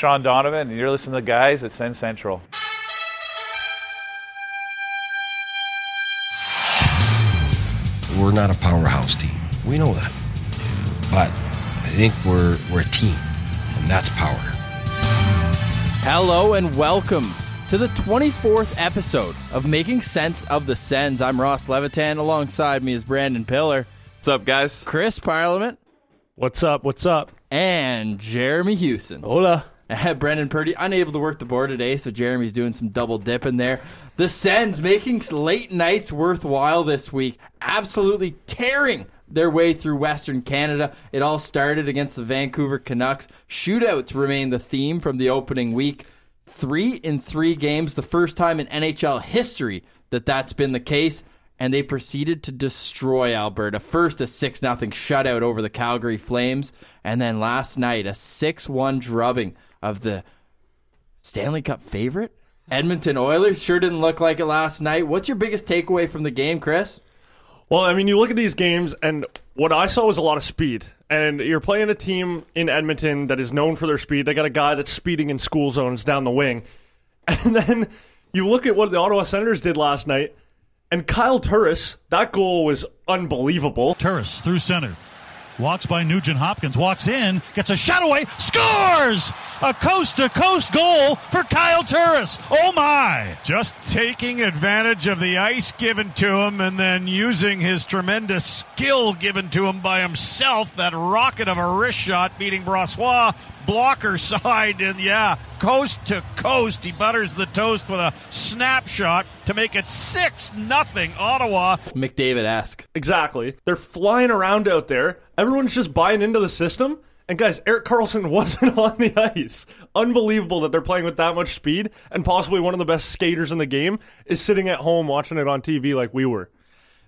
Sean Donovan, and you're listening to the guys at Sens Central. We're not a powerhouse team. We know that. But I think we're, we're a team, and that's power. Hello and welcome to the 24th episode of Making Sense of the Sens. I'm Ross Levitan. Alongside me is Brandon Pillar, What's up, guys? Chris Parliament, What's up? What's up? and Jeremy Houston. Hola. Brendan Purdy unable to work the board today, so Jeremy's doing some double dipping there. The Sens making late nights worthwhile this week, absolutely tearing their way through Western Canada. It all started against the Vancouver Canucks. Shootouts remain the theme from the opening week. Three in three games, the first time in NHL history that that's been the case. And they proceeded to destroy Alberta. First, a 6 0 shutout over the Calgary Flames. And then last night, a 6 1 drubbing of the Stanley Cup favorite, Edmonton Oilers. Sure didn't look like it last night. What's your biggest takeaway from the game, Chris? Well, I mean, you look at these games, and what I saw was a lot of speed. And you're playing a team in Edmonton that is known for their speed. They got a guy that's speeding in school zones down the wing. And then you look at what the Ottawa Senators did last night, and Kyle Turris, that goal was unbelievable. Turris through center. Walks by Nugent Hopkins, walks in, gets a shot away, scores! A coast to coast goal for Kyle Turris. Oh my! Just taking advantage of the ice given to him and then using his tremendous skill given to him by himself. That rocket of a wrist shot beating Brossoit. Blocker side, and yeah, coast to coast. He butters the toast with a snapshot to make it 6 nothing Ottawa. McDavid esque. Exactly. They're flying around out there. Everyone's just buying into the system. And guys, Erik Karlsson wasn't on the ice. Unbelievable that they're playing with that much speed, and possibly one of the best skaters in the game is sitting at home watching it on TV like we were.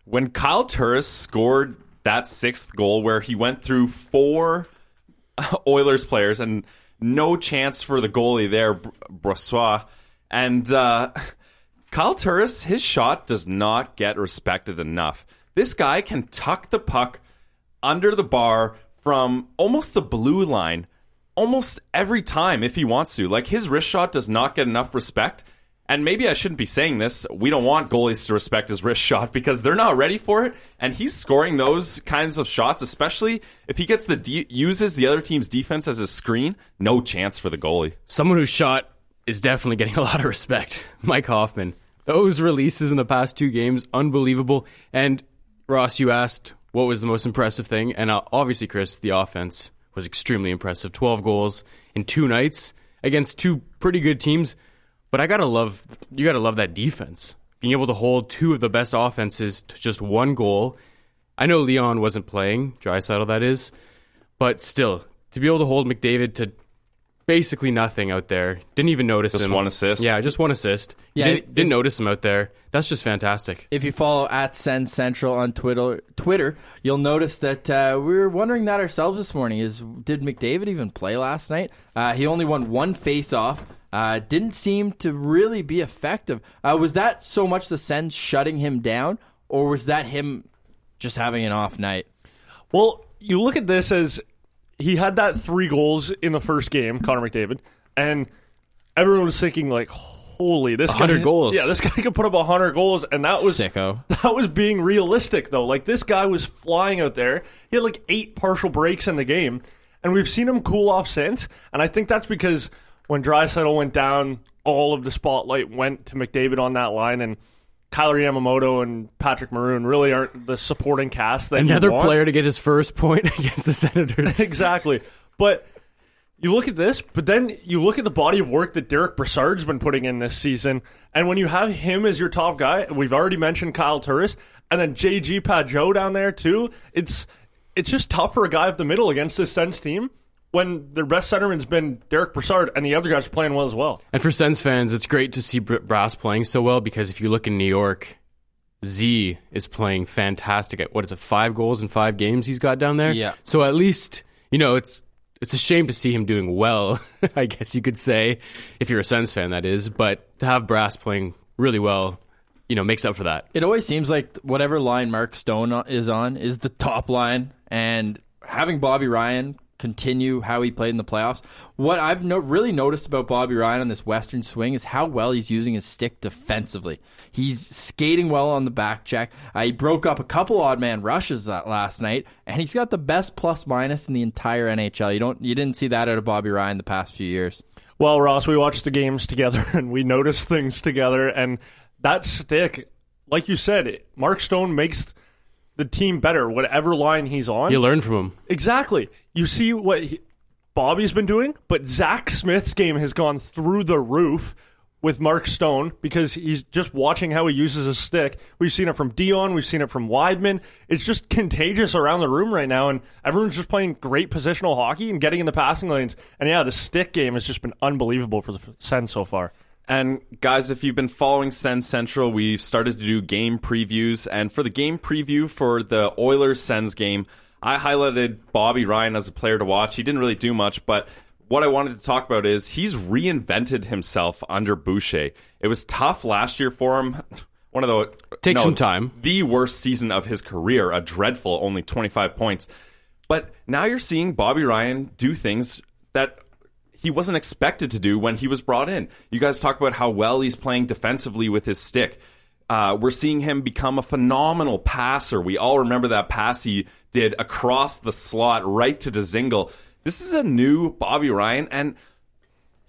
When Kyle Turris scored that sixth goal, where he went through four Oilers players and no chance for the goalie there, Br- Brossoit, and uh, Kyle Turris, his shot does not get respected enough. This guy can tuck the puck under the bar from almost the blue line almost every time if he wants to. Like his wrist shot does not get enough respect. And maybe I shouldn't be saying this. We don't want goalies to respect his wrist shot because they're not ready for it. And he's scoring those kinds of shots, especially if he gets the de- uses the other team's defense as a screen. No chance for the goalie. someone whose shot is definitely getting a lot of respect. Mike Hoffman. Those releases in the past two games, unbelievable. And Ross, you asked what was the most impressive thing, and uh, obviously, Chris, the offense was extremely impressive. Twelve goals in two nights against two pretty good teams. But I gotta love, you gotta love that defense. Being able to hold two of the best offenses to just one goal. I know Leon wasn't playing, Draisaitl that is, but still to be able to hold McDavid to basically nothing out there. Didn't even notice Just him. Just one assist? Yeah, just one assist. Yeah, Yeah, didn't, if- didn't notice him out there. That's just fantastic. If you follow at Sens Central on Twitter, Twitter, you'll notice that uh, we were wondering that ourselves this morning. Is did McDavid even play last night? Uh, he only won one face-off. Uh, didn't seem to really be effective. Uh, was that so much the Sens shutting him down, or was that him just having an off night? Well, you look at this as he had that three goals in the first game, Connor McDavid, and everyone was thinking like, "Holy, this guy 100 goals. Yeah, this guy could put up hundred goals," and that was Sicko. That was being realistic, though. Like this guy was flying out there. He had like eight partial breaks in the game, and we've seen him cool off since. And I think that's because when Draisaitl went down, all of the spotlight went to McDavid on that line, and Kailer Yamamoto and Patrick Maroon really aren't the supporting cast that Another player to get his first point against the Senators. exactly. But you look at this, but then you look at the body of work that Derek Brassard's been putting in this season, and when you have him as your top guy, we've already mentioned Kyle Turris, and then JG Pageau down there too. It's it's just tough for a guy up the middle against this Sens team when their best centerman's been Derek Brassard, and the other guys are playing well as well. And for Sens fans, it's great to see Br- Brass playing so well because if you look in New York, Z is playing fantastic. At what is it, five goals in five games he's got down there? Yeah. So at least you know it's it's a shame to see him doing well. I guess you could say if you're a Sens fan, that is. But to have Brass playing really well, you know, makes up for that. It always seems like whatever line Mark Stone is on is the top line, and having Bobby Ryan continue how he played in the playoffs. What I've no- really noticed about Bobby Ryan on this Western swing is how well he's using his stick defensively. He's skating well on the back check. Uh, he broke up a couple odd man rushes that last night, and he's got the best plus minus in the entire NHL. You don't you didn't see that out of Bobby Ryan the past few years. Well, Ross, we watched the games together and we noticed things together. And that stick, like you said, Mark Stone makes the team better, whatever line he's on. You learn from him. Exactly. You see what he, Bobby's been doing, but Zach Smith's game has gone through the roof with Mark Stone because he's just watching how he uses his stick. We've seen it from Dion, we've seen it from Wideman. It's just contagious around the room right now, and everyone's just playing great positional hockey and getting in the passing lanes. And yeah, the stick game has just been unbelievable for the Sens so far. And guys, if you've been following Sens Central, we've started to do game previews. And for the game preview for the Oilers Sens game, I highlighted Bobby Ryan as a player to watch. He didn't really do much, but what I wanted to talk about is he's reinvented himself under Boucher. It was tough last year for him. One of the Take some time. The worst season of his career, a dreadful only 25 points. But now you're seeing Bobby Ryan do things that he wasn't expected to do when he was brought in. You guys talk about how well he's playing defensively with his stick. Uh, we're seeing him become a phenomenal passer. We all remember that pass he did across the slot right to Dzingel. This is a new Bobby Ryan, and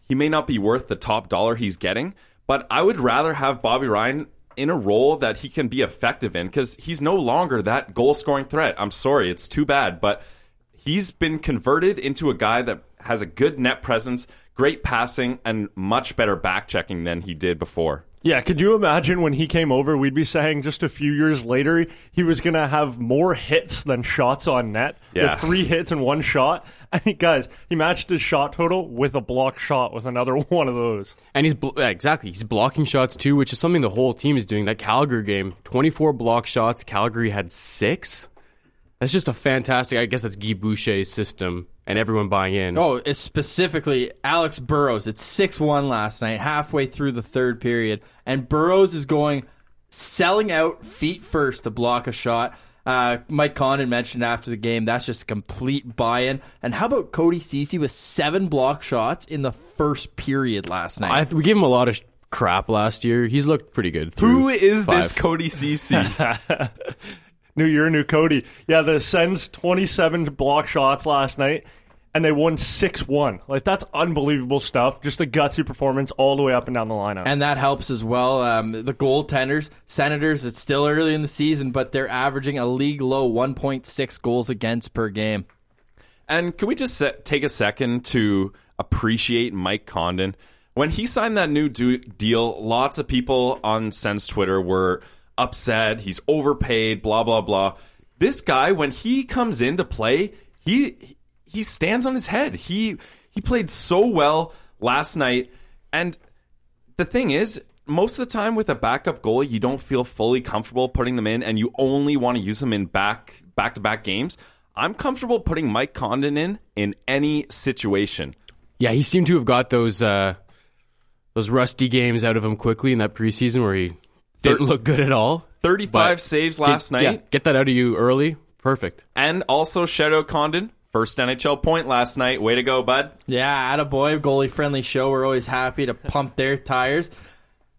he may not be worth the top dollar he's getting, but I would rather have Bobby Ryan in a role that he can be effective in because he's no longer that goal scoring threat. I'm sorry, it's too bad, but he's been converted into a guy that has a good net presence, great passing, and much better back checking than he did before. Yeah, could you imagine when he came over, we'd be saying just a few years later he was going to have more hits than shots on net? Yeah. With three hits and one shot. I think, guys, he matched his shot total with a block shot with another one of those. And he's bl- exactly he's blocking shots too, which is something the whole team is doing. That Calgary game, twenty four block shots. Calgary had six. That's just a fantastic. I guess that's Guy Boucher's system, and everyone buying in. Oh, it's specifically Alex Burrows. It's 6 1 last night, halfway through the third period. And Burrows is going, selling out feet first to block a shot. Uh, Mike Condon mentioned after the game that's just a complete buy in. And how about Cody Cece with seven block shots in the first period last night? I, we gave him a lot of sh- crap last year. He's looked pretty good. through Who is this. Cody CC? New year, new Cody. Yeah, the Sens 27 block shots last night, and they won 6 1. Like, that's unbelievable stuff. Just a gutsy performance all the way up and down the lineup. and that helps as well. Um, the goaltenders, Senators, it's still early in the season, but they're averaging a league low 1.6 goals against per game. And can we just se- take a second to appreciate Mike Condon? When he signed that new du- deal, lots of people on Sens Twitter were upset. He's overpaid, blah blah blah. This guy, when he comes in to play, he he stands on his head. He he played so well last night, and the thing is, most of the time with a backup goalie, you don't feel fully comfortable putting them in, and you only want to use them in back back to back games. I'm comfortable putting Mike Condon in in any situation. Yeah, he seemed to have got those uh, those rusty games out of him quickly in that preseason where he didn't Thir- look good at all. 35 But saves get- last night, yeah, get that out of you early. Perfect. and also Shadow Condon, first NHL point last night. Way to go, bud! Yeah, attaboy, goalie friendly show. We're always happy to pump their tires.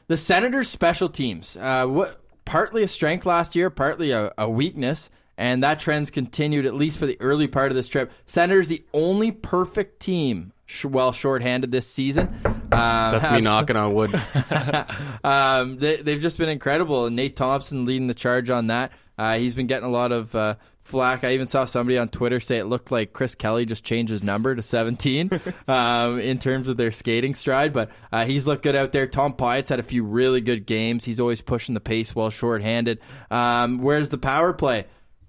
The Senators' special teams, uh, what partly a strength last year, partly a, a weakness, and that trend's continued at least for the early part of this trip. Senators the only perfect team, sh- well shorthanded this season. Um, That's me knocking on wood. um, they, they've just been incredible. And Nate Thompson leading the charge on that. Uh, he's been getting a lot of uh, flack. I even saw somebody on Twitter say it looked like Chris Kelly just changed his number to 17 um, in terms of their skating stride. But uh, he's looked good out there. Tom Pyatt's had a few really good games. He's always pushing the pace while shorthanded. Um, where's the power play?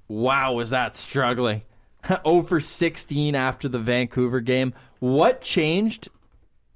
Wow, was that struggling? 0 for 16 after the Vancouver game. What changed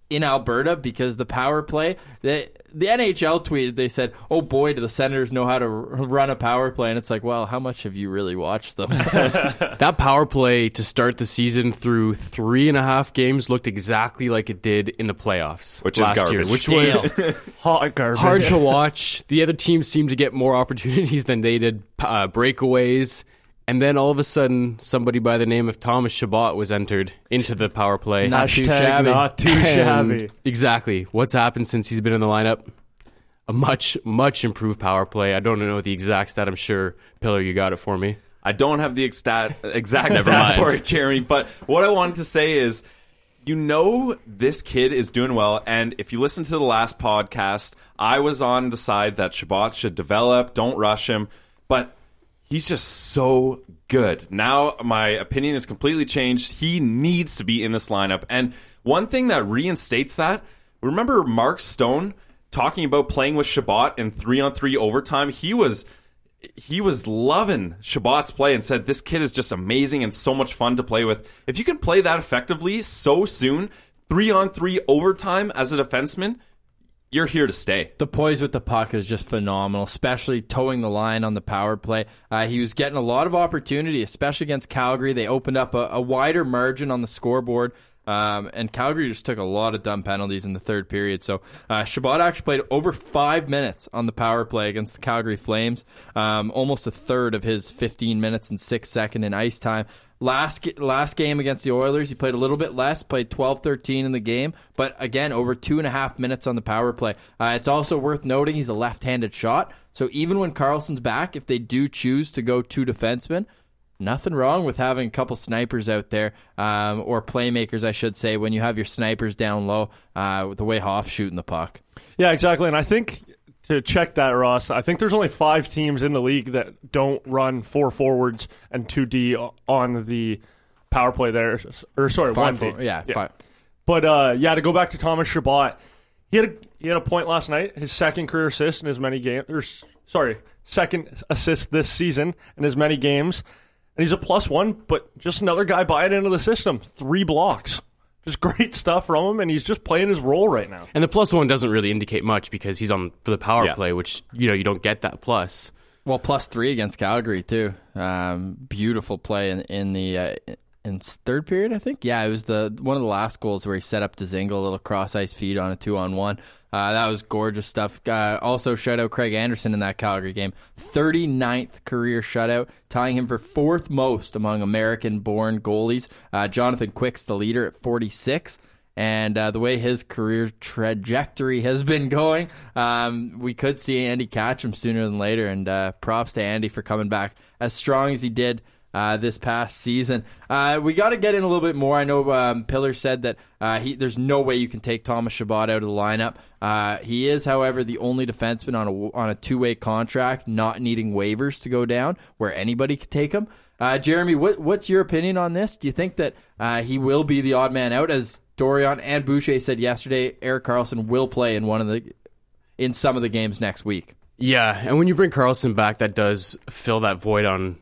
in Alberta because the power play the the NHL tweeted they said, "Oh boy, do the Senators know how to r- run a power play?" And it's like, well, how much have you really watched them? that power play to start the season through three and a half games looked exactly like it did in the playoffs Which is last garbage. year, which Stale. was Hot garbage. hard to watch. The other team seemed to get more opportunities than they did uh, breakaways, And then all of a sudden, somebody by the name of Thomas Chabot was entered into the power play. Not too shabby. not too And shabby. Exactly. What's happened since he's been in the lineup? A much, much improved power play. I don't know the exact stat. I'm sure, Pillar, you got it for me. I don't have the exact exact stat for it, Jeremy. But what I wanted to say is, you know, this kid is doing well. And if you listen to the last podcast, I was on the side that Chabot should develop. Don't rush him. But he's just so good. Now my opinion is completely changed. He needs to be in this lineup. And one thing that reinstates that, remember Mark Stone talking about playing with Chabot in three on three overtime? He was he was loving Chabot's play and said this kid is just amazing and so much fun to play with. If you can play that effectively so soon, three on three overtime as a defenseman, you're here to stay. The poise with the puck is just phenomenal, especially towing the line on the power play. Uh, he was getting a lot of opportunity, especially against Calgary. They opened up a, a wider margin on the scoreboard. Um, and Calgary just took a lot of dumb penalties in the third period. So uh, Chabot actually played over five minutes on the power play against the Calgary Flames, um, almost a third of his 15 minutes and six second in ice time. Last last game against the Oilers, he played a little bit less, played 12-13 in the game, but again, over two and a half minutes on the power play. Uh, it's also worth noting he's a left-handed shot, so even when Karlsson's back, if they do choose to go two defensemen, nothing wrong with having a couple snipers out there, um, or playmakers, I should say, when you have your snipers down low, uh, with the way Hoff's shooting the puck. Yeah, exactly. And I think to check that, Ross, I think there's only five teams in the league that don't run four forwards and two D on the power play there. Or sorry, Five, one D. four- yeah, five. But uh, yeah, to go back to Thomas Chabot, he had a, he had a point last night, his second career assist in as many games. Or sorry, second assist this season in as many games, and he's a plus one. But just another guy buying into the system. Three blocks, just great stuff from him, and he's just playing his role right now. And the plus one doesn't really indicate much because he's on for the power Yeah. play, which you know you don't get that plus. Well, plus three against Calgary too. Um, beautiful play in in the uh, in third period, I think. Yeah, it was the one of the last goals where he set up to Dzingel, a little cross ice feed on a two on one. Uh, that was gorgeous stuff. Uh, also, shout out Craig Anderson in that Calgary game. 39th career shutout, tying him for fourth most among American born goalies. Uh, Jonathan Quick's the leader at 46 and uh, the way his career trajectory has been going, um, we could see Andy catch him sooner than later. And uh, props to Andy for coming back as strong as he did uh, this past season. Uh, we got to get in a little bit more. I know um, Pillar said that uh, he, there's no way you can take Thomas Chabot out of the lineup. Uh, he is, however, the only defenseman on a on a two way contract, not needing waivers to go down, where anybody could take him. Uh, Jeremy, what, what's your opinion on this? Do you think that uh, he will be the odd man out, as Dorion and Boucher said yesterday? Erik Karlsson will play in one of the in some of the games next week. Yeah, and when you bring Karlsson back, that does fill that void on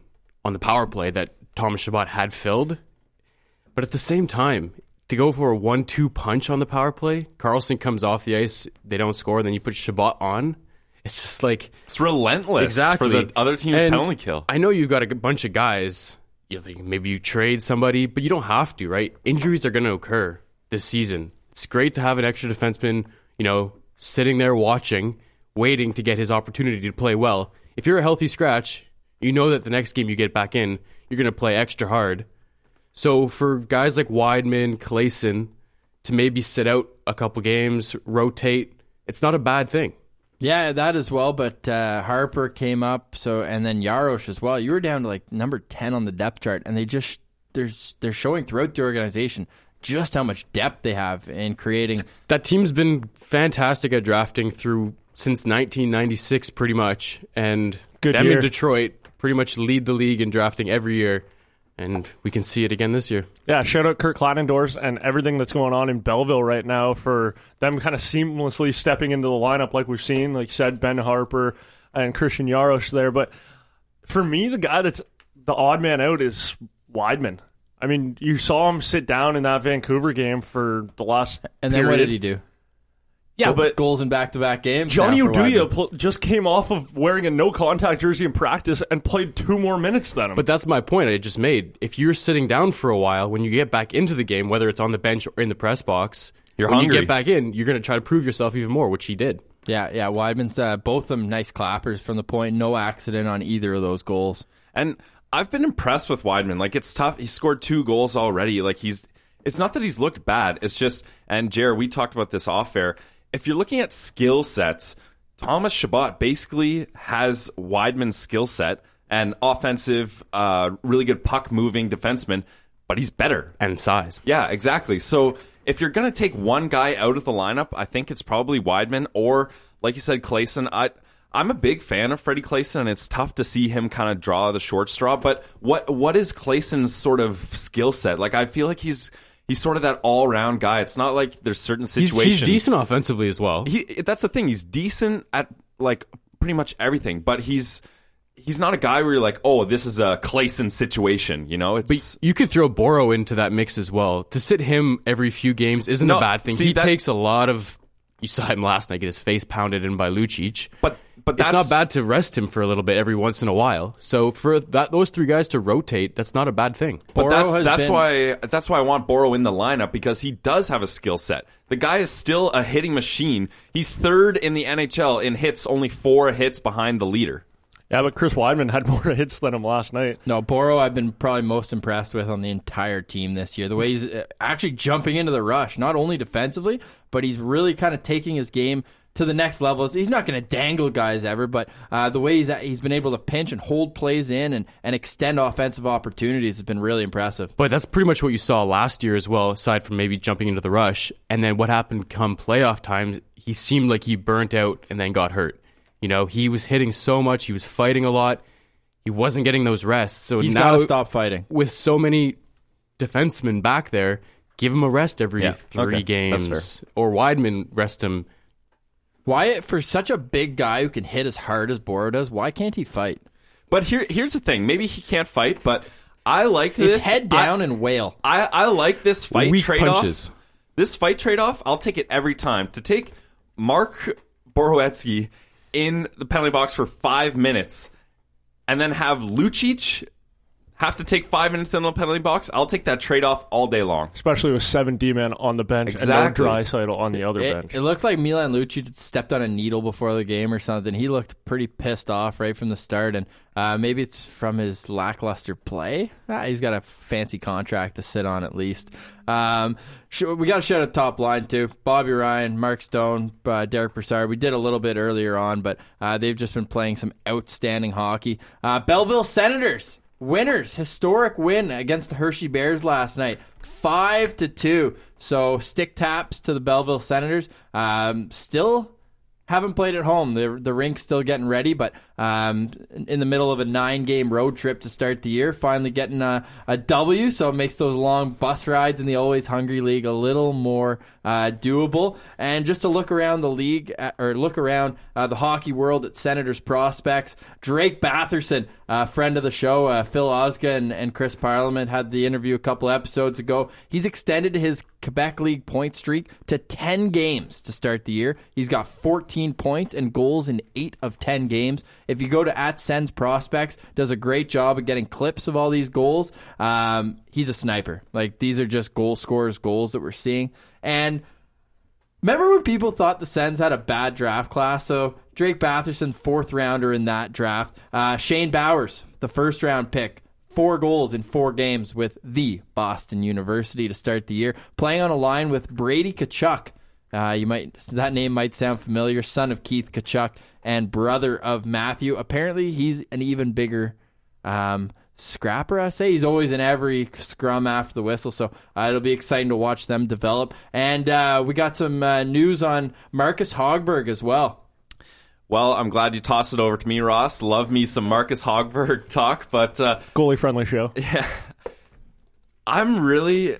on the power play that Thomas Chabot had filled. But at the same time, to go for a one-two punch on the power play, Karlsson comes off the ice, they don't score, then you put Chabot on. It's just like It's relentless exactly for the other team's And penalty kill. I know you've got a bunch of guys. You think maybe you trade somebody, but you don't have to, right? Injuries are going to occur this season. It's great to have an extra defenseman, you know, sitting there watching, waiting to get his opportunity to play well. If you're a healthy scratch, you know that the next game you get back in, you're going to play extra hard. So for guys like Wideman, Claesson to maybe sit out a couple games, rotate, it's not a bad thing. Yeah, that as well. But uh, Harpur came up, so and then Jaros as well. You were down to like number ten on the depth chart, and they just there's they're showing throughout the organization just how much depth they have in creating. that team's been fantastic at drafting through since 1996 pretty much and Good them year. in detroit pretty much lead the league in drafting every year and we can see it again this year Yeah, shout out Kurt Kleinendorst and everything that's going on in Belleville right now for them kind of seamlessly stepping into the lineup like we've seen. Like you said, Ben Harpur and Christian Jaros there. But for me, the guy that's the odd man out is Wideman. I mean, you saw him sit down in that Vancouver game for the last And then what did he do? Yeah, but goals in back to back games. Johnny now Oduya pl- just came off of wearing a no contact jersey in practice and played two more minutes than him. but that's my point i just made if you're sitting down for a while when you get back into the game whether it's on the bench or in the press box You're when hungry. you get back in you're going to try to prove yourself even more which he did Yeah, yeah. Wideman's uh, both of them nice clappers from the point. No accident on either of those goals. And I've been impressed with Wideman. Like it's tough. He scored two goals already. Like he's. It's not that he's looked bad. It's just. And Jared, we talked about this off air. If you're looking at skill sets, Thomas Chabot basically has Wideman's skill set and offensive, uh, really good puck moving defenseman, but he's better. and size. Yeah, exactly. So if you're going to take one guy out of the lineup, I think it's probably Wideman or, like you said, Claesson. I, I'm a big fan of Freddie Claesson, and it's tough to see him kind of draw the short straw. But what what is Claesson's sort of skill set? Like, I feel like he's he's sort of that all round guy. It's not like there's certain situations. he's decent offensively as well. He, that's the thing. He's decent at like pretty much everything, but he's he's not a guy where you're like, oh, this is a Claesson situation. You know, it's You could throw Boro into that mix as well. To sit him every few games isn't No, a bad thing. see, he that- takes a lot of. You saw him last night get his face pounded in by Lucic. but but it's that's not bad to rest him for a little bit every once in a while. So for that, those three guys to rotate, that's not a bad thing. But Boro that's that's been- why that's why I want Boro in the lineup because he does have a skill set. The guy is still a hitting machine. He's third in the NHL in hits, only four hits behind the leader. Yeah, but Chris Wideman had more hits than him last night. No, Boro, I've been probably most impressed with on the entire team this year. The way he's uh, actually jumping into the rush, not only defensively, but he's really kind of taking his game to the next level. He's not going to dangle guys ever, but uh, the way he's he's been able to pinch and hold plays in and, and extend offensive opportunities has been really impressive. But that's pretty much what you saw last year as well, aside from maybe jumping into the rush. And then what happened come playoff times, he seemed like he burnt out and then got hurt. You know, he was hitting so much, he was fighting a lot, he wasn't getting those rests. So He's now got to stop fighting. with so many defensemen back there, give him a rest every Yeah, three okay, games. Or Wideman rest him. Why, for such a big guy who can hit as hard as Boro does, why can't he fight? But here here's the thing. Maybe he can't fight, but I like It's this. head down I, and wail. I, I like this fight Weak trade off. punches. This fight trade off, I'll take it every time. To take Mark Borowiecki in the penalty box for five minutes and then have Lucic have to take five minutes in the penalty box, I'll take that trade off all day long. Especially with seven D men on the bench Exactly. and no Draisaitl on the other It, bench. it looked like Milan Lucic stepped on a needle before the game or something. He looked pretty pissed off right from the start, and uh, maybe it's from his lackluster play. Ah, he's got a fancy contract to sit on at least. Um, sh- we got to shout out top line too. Bobby Ryan, Mark Stone, uh, Derek Brassard. We did a little bit earlier on, but uh, they've just been playing some outstanding hockey. Uh, Belleville Senators winners, historic win against the Hershey Bears last night, five to two. So stick taps to the Belleville Senators. Um, still haven't played at home. The the rink's still getting ready, but um, in the middle of a nine game road trip to start the year, finally getting a, a W. So it makes those long bus rides in the Always Hungry League a little more uh, doable. And just to look around the league at, or look around uh, the hockey world at Senators prospects, Drake Batherson, uh, friend of the show, uh, Phil Osga and, and Chris Parliament had the interview a couple episodes ago. He's extended his Quebec League point streak to 10 games to start the year. He's got 14 points and goals in 8 of 10 games. If you go to at Sens Prospects, does a great job of getting clips of all these goals. Um, he's a sniper. Like these are just goal scorers goals that we're seeing. And Remember when people thought the Sens had a bad draft class? So Drake Batherson, fourth rounder in that draft. Uh, Shane Bowers, the first round pick, four goals in four games with the Boston University to start the year, playing on a line with Brady Tkachuk. Uh, you might that name might sound familiar. Son of Keith Tkachuk and brother of Matthew. Apparently, he's an even bigger um, scrapper. I say he's always in every scrum after the whistle, so uh, it'll be exciting to watch them develop. And uh, we got some uh, news on Marcus Hogberg as well. Well, I'm glad you tossed it over to me, Ross. Love me some Marcus Hogberg talk, but uh, Goalie friendly show. Yeah, I'm really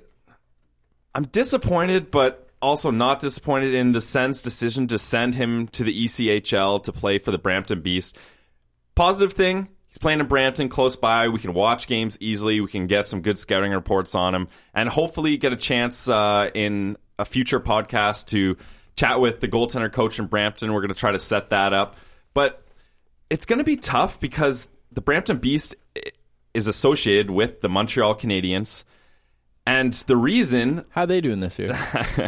I'm disappointed, but also not disappointed in the Sens' decision to send him to the ECHL to play for the Brampton Beast. Positive thing, he's playing in Brampton close by. We can watch games easily. We can get some good scouting reports on him, and hopefully get a chance uh, in a future podcast to chat with the goaltender coach in Brampton. We're going to try to set that up, but it's going to be tough because the Brampton Beast is associated with the Montreal Canadiens. And the reason How they doing this year?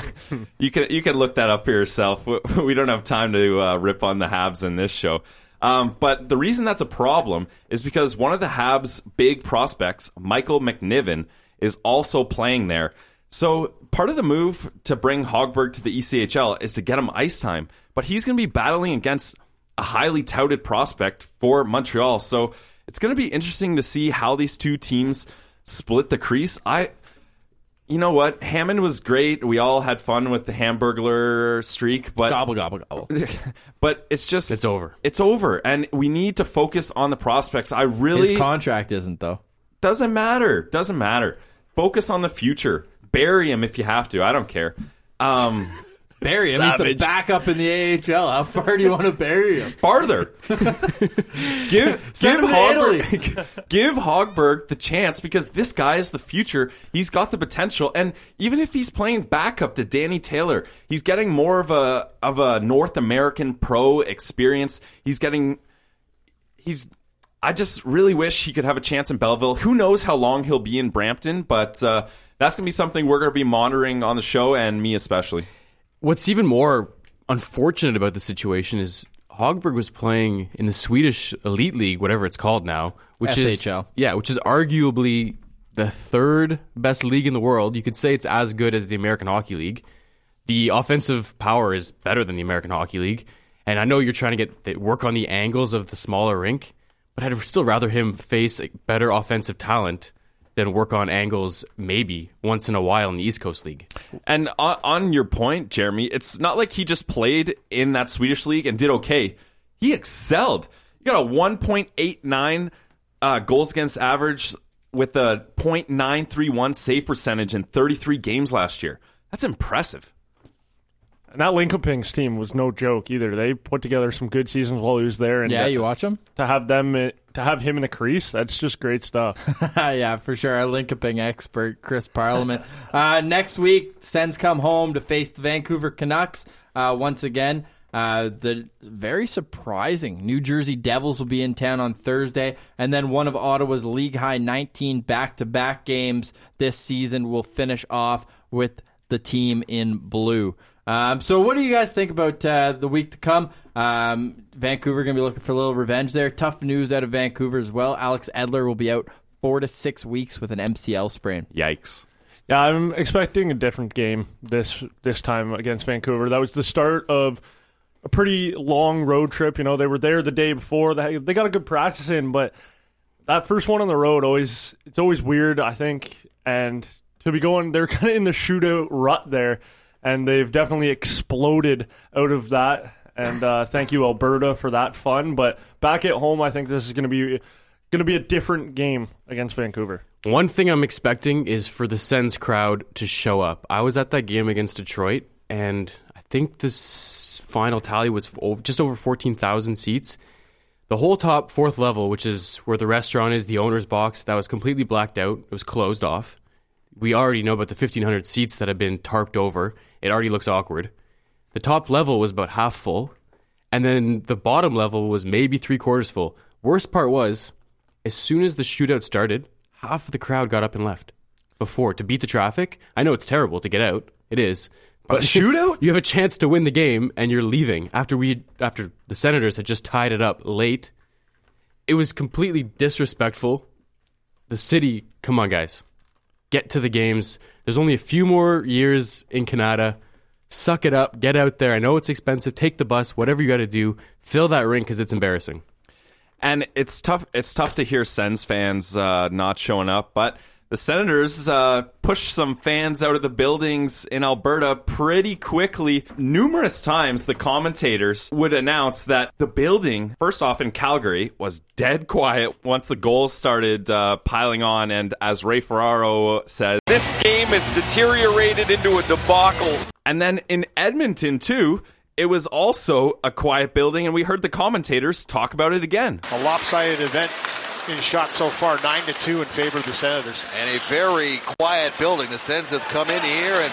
you can you can look that up for yourself. We- don't have time to uh, rip on the Habs in this show. Um, but the reason that's a problem is because one of the Habs' big prospects, Michael McNiven, is also playing there. So part of the move to bring Hogberg to the ECHL is to get him ice time, but he's going to be battling against a highly touted prospect for Montreal. So it's going to be interesting to see how these two teams split the crease. I you know what? Hammond was great. We all had fun with the Hamburglar streak, but Gobble gobble gobble. but it's just It's over. It's over, and we need to focus on the prospects. I really His contract isn't though. doesn't matter. Doesn't matter. Focus on the future. Bury him if you have to. I don't care. Um, Bury him. He's the backup in the AHL. How far do you want to bury him? farther. give give Send him Hogberg, give Hogberg the chance because this guy is the future. He's got the potential, and even if he's playing backup to Danny Taylor, he's getting more of a of a North American pro experience. He's getting he's. I just really wish he could have a chance in Belleville. Who knows how long he'll be in Brampton, but uh, that's going to be something we're going to be monitoring on the show, and me especially. What's even more unfortunate about the situation is Hogberg was playing in the Swedish Elite League, whatever it's called now, which SHL. is yeah, which is arguably the third best league in the world. You could say it's as good as the American Hockey League. The offensive power is better than the American Hockey League, and I know you're trying to get work on the angles of the smaller rink, but I'd still rather him face better offensive talent than work on angles maybe once in a while in the East Coast League. And on, on your point, Jeremy, it's not like he just played in that Swedish league and did okay. He excelled. You got a 1.89 uh, goals against average with a .931 save percentage in 33 games last year. That's impressive. And that Linköping's team was no joke either. They put together some good seasons while he was there, and Yeah, to, you watch them to have them to have him in the crease, that's just great stuff. yeah, for sure. Our Linkoping expert, Chris Parliament. uh, next week, Sens come home to face the Vancouver Canucks uh, once again. Uh, the very surprising New Jersey Devils will be in town on Thursday, and then one of Ottawa's league high 19 back to back games this season will finish off with the team in blue. Um, so, what do you guys think about uh, the week to come? Um, Vancouver going to be looking for a little revenge there. Tough news out of Vancouver as well. Alex Edler will be out four to six weeks with an MCL sprain. Yikes. Yeah, I'm expecting a different game this this time against Vancouver. That was the start of a pretty long road trip. You know, they were there the day before. They they got a good practice in, but that first one on the road always it's always weird. I think, and to be going, they're kind of in the shootout rut there, and they've definitely exploded out of that. And uh, thank you, Alberta, for that fun. But back at home, I think this is going to be going to be a different game against Vancouver. One thing I'm expecting is for the Sens crowd to show up. I was at that game against Detroit, and I think this final tally was just over 14,000 seats. The whole top fourth level, which is where the restaurant is, the owner's box, that was completely blacked out. It was closed off. We already know about the 1,500 seats that have been tarped over. It already looks awkward. The top level was about half full, and then the bottom level was maybe three quarters full. Worst part was, as soon as the shootout started, half of the crowd got up and left before to beat the traffic. I know it's terrible to get out. It is. But shootout? you have a chance to win the game and you're leaving after we after the Senators had just tied it up late. It was completely disrespectful. The city, come on guys. Get to the games. There's only a few more years in Canada. Suck it up. Get out there. I know it's expensive. Take the bus. Whatever you got to do. Fill that rink because it's embarrassing. And it's tough. It's tough to hear Sens fans uh, not showing up, but the Senators uh, pushed some fans out of the buildings in Alberta pretty quickly. Numerous times, the commentators would announce that the building, first off in Calgary, was dead quiet once the goals started uh, piling on. And as Ray Ferraro says, This game has deteriorated into a debacle. and then in Edmonton too. It was also a quiet building, and we heard the commentators talk about it again. A lopsided event in shot so far, nine to two in favor of the Senators. And a very quiet building. The Sens have come in here and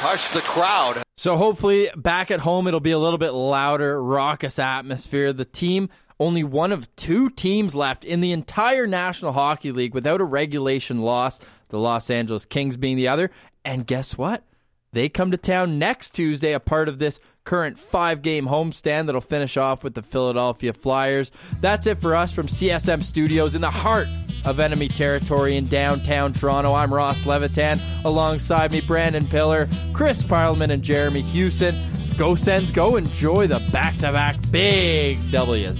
hushed the crowd. So hopefully back at home it'll be a little bit louder, raucous atmosphere. The team only one of two teams left in the entire National Hockey League without a regulation loss, the Los Angeles Kings being the other. And guess what? They come to town next Tuesday, a part of this current five game homestand that'll finish off with the Philadelphia Flyers. That's it for us from CSM Studios in the heart of enemy territory in downtown Toronto. I'm Ross Levitan. Alongside me, Brandon Pillar, Chris Parliament, and Jeremy Hewson. Go Sens, go enjoy the back to back big W's.